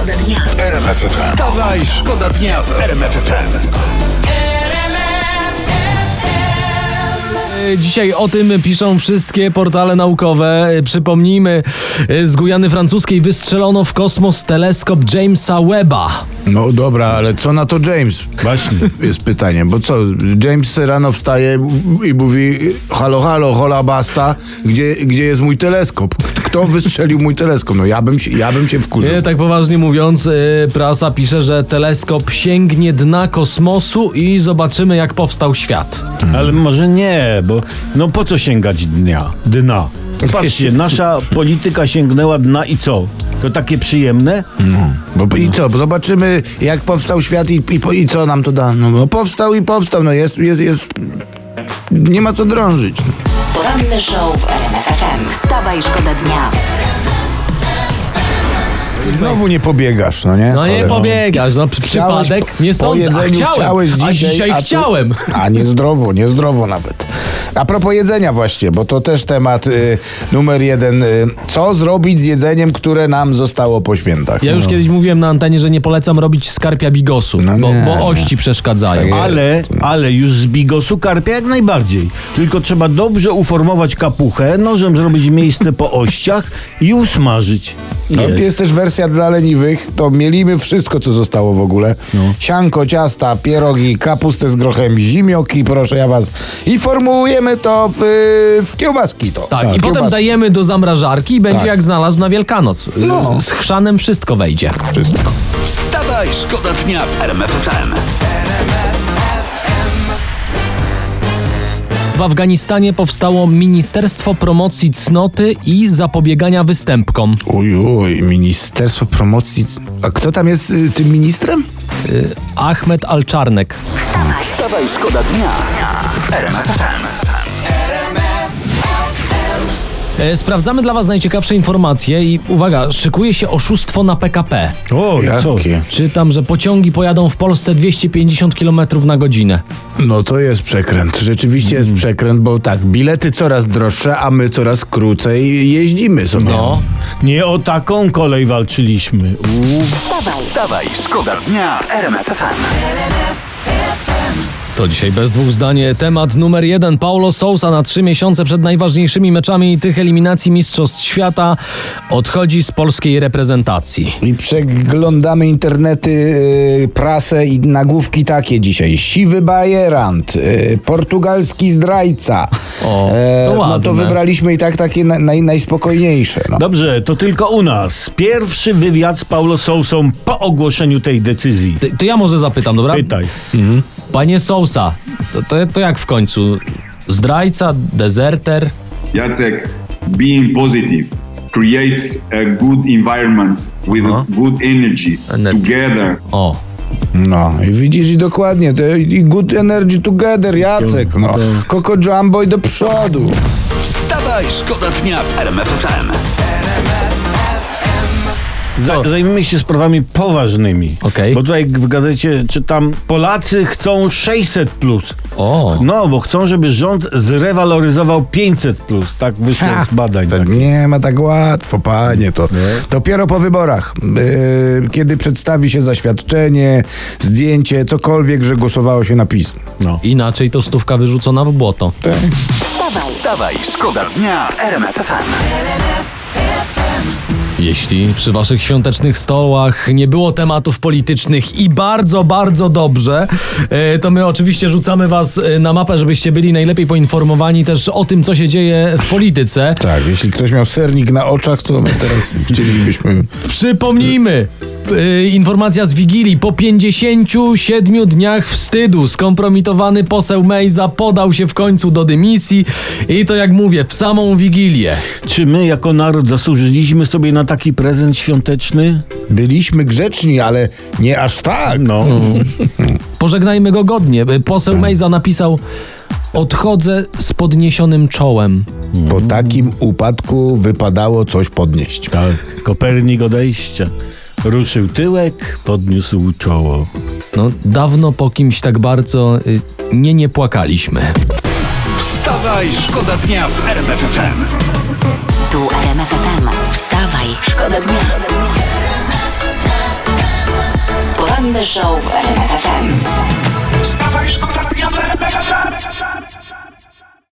Szkoda dnia. Wstawaj, szkoda dnia w RMF FM. E, Dzisiaj o tym piszą wszystkie portale naukowe. E, Przypomnijmy, e, z Gujany Francuskiej wystrzelono w kosmos teleskop Jamesa Webba. No dobra, ale co na to James? Właśnie. Jest pytanie, bo co, James rano wstaje i mówi halo, halo, hola basta, gdzie, gdzie jest mój teleskop? Kto wystrzelił mój teleskop? No ja bym się, ja bym się wkurzył. E, Tak poważnie mówiąc, e, prasa pisze, że teleskop sięgnie dna kosmosu i zobaczymy, jak powstał świat. Ale może nie, bo no po co sięgać dnia? Dna. Patrzcie, nasza polityka sięgnęła dna i co? To takie przyjemne? Bo, I co, bo zobaczymy jak powstał świat i, i, i co nam to da? No, no powstał i powstał, no jest, jest, jest... Nie ma co drążyć. Poranny show w RMF FM. Wstawaj, szkoda dnia. I znowu nie pobiegasz, no nie? No nie Cholera. pobiegasz, no przy- Chciałeś przypadek po- nie po sądzę, a jedzeniu chciałem, chciałeś a dzisiaj, dzisiaj a tu- chciałem. A niezdrowo, niezdrowo nawet. A propos jedzenia właśnie, bo to też temat y, numer jeden. Y, co zrobić z jedzeniem, które nam zostało po świętach? Ja już kiedyś mówiłem na antenie, że nie polecam robić skarpia bigosu, No bo, nie, bo nie. ości przeszkadzają. Tak. Ale, ale już z bigosu karpia jak najbardziej. Tylko trzeba dobrze uformować kapuchę, nożem zrobić miejsce po ościach i usmażyć. No, Jest. jest też wersja dla leniwych, to mielimy wszystko, co zostało w ogóle. No. Sianko, ciasta, pierogi, kapustę z grochem, zimioki, proszę ja was. I formułujemy to w, w kiełbaski to. Tak, i potem kiełbaski. dajemy do zamrażarki i będzie Tak. jak znalazł na Wielkanoc. No. Z, chrzanem wszystko wejdzie. Wszystko. Wstawaj, szkoda dnia w RMF W Afganistanie powstało Ministerstwo Promocji Cnoty i Zapobiegania Występkom. Uj, uj, Ministerstwo Promocji. A kto tam jest y, tym ministrem? Ahmed Alczarnek. Wstawaj, szkoda dnia w RMF FM. E, Sprawdzamy dla Was najciekawsze informacje i uwaga, szykuje się oszustwo na PKP. O? Jakie? Czytam, że pociągi pojadą w Polsce 250 km na godzinę. No to jest przekręt. Rzeczywiście jest przekręt, bo tak, bilety coraz droższe, a my coraz krócej jeździmy sobie. No, Nie o taką kolej walczyliśmy. Uuu. Wstawaj, szkoda dnia w RMF FM. To dzisiaj bez dwóch zdań temat numer jeden. Paulo Sousa na trzy miesiące przed najważniejszymi meczami tych eliminacji Mistrzostw Świata odchodzi z polskiej reprezentacji. I przeglądamy internety, y, prasę i nagłówki takie dzisiaj. Siwy bajerant, y, portugalski zdrajca. O, to no to wybraliśmy i tak takie na, naj, najspokojniejsze. No. Dobrze, to tylko u nas. Pierwszy wywiad z Paulo Sousą po ogłoszeniu tej decyzji. To, to ja może zapytam, dobra? Pytaj. Panie Sousa, to, to, to jak w końcu? Zdrajca, dezerter? Jacek, being positive creates a good environment with Uh-huh. good energy Energy. together. O, No i widzisz i dokładnie, to, i good energy together, Jacek. No. Coco Jumbo i do przodu. Wstawaj, szkoda dnia w RMF FM. Za, zajmijmy się sprawami poważnymi. Okej. Bo tutaj w gazecie czytam, Polacy chcą 600 plus. o. No, bo chcą, żeby rząd zrewaloryzował 500 plus. Tak wyszło z badań. To Tak. nie ma tak łatwo, panie. To dopiero po wyborach, yy, kiedy przedstawi się zaświadczenie, zdjęcie, cokolwiek, że głosowało się na PiS. No. Inaczej to stówka wyrzucona w błoto. Wstawaj, Wstawaj, szkoda dnia w RMF FM. Jeśli przy waszych świątecznych stołach nie było tematów politycznych i bardzo, bardzo dobrze, e, to my oczywiście rzucamy was e, na mapę, żebyście byli najlepiej poinformowani też o tym, co się dzieje w polityce. Tak, jeśli ktoś miał sernik na oczach, to my teraz chcielibyśmy... Przypomnijmy, y, informacja z Wigilii. Po 57 dniach wstydu skompromitowany poseł Mejza podał się w końcu do dymisji i to jak mówię, w samą Wigilię. Czy my jako naród zasłużyliśmy sobie na taki prezent świąteczny? Byliśmy grzeczni, ale nie aż tak. No. Pożegnajmy go godnie. Poseł Mejza napisał Odchodzę z podniesionym czołem. Po takim upadku wypadało coś podnieść. Tak, Kopernik odejścia. Ruszył tyłek, podniósł czoło. No, dawno po kimś tak bardzo y, nie nie płakaliśmy. Wstawaj, szkoda dnia w RMF FM. Tu RMF FM. Wstawaj, szkoda dnia. Poranny show w RMF FM. Wstawaj, szkoda dnia w RMF FM.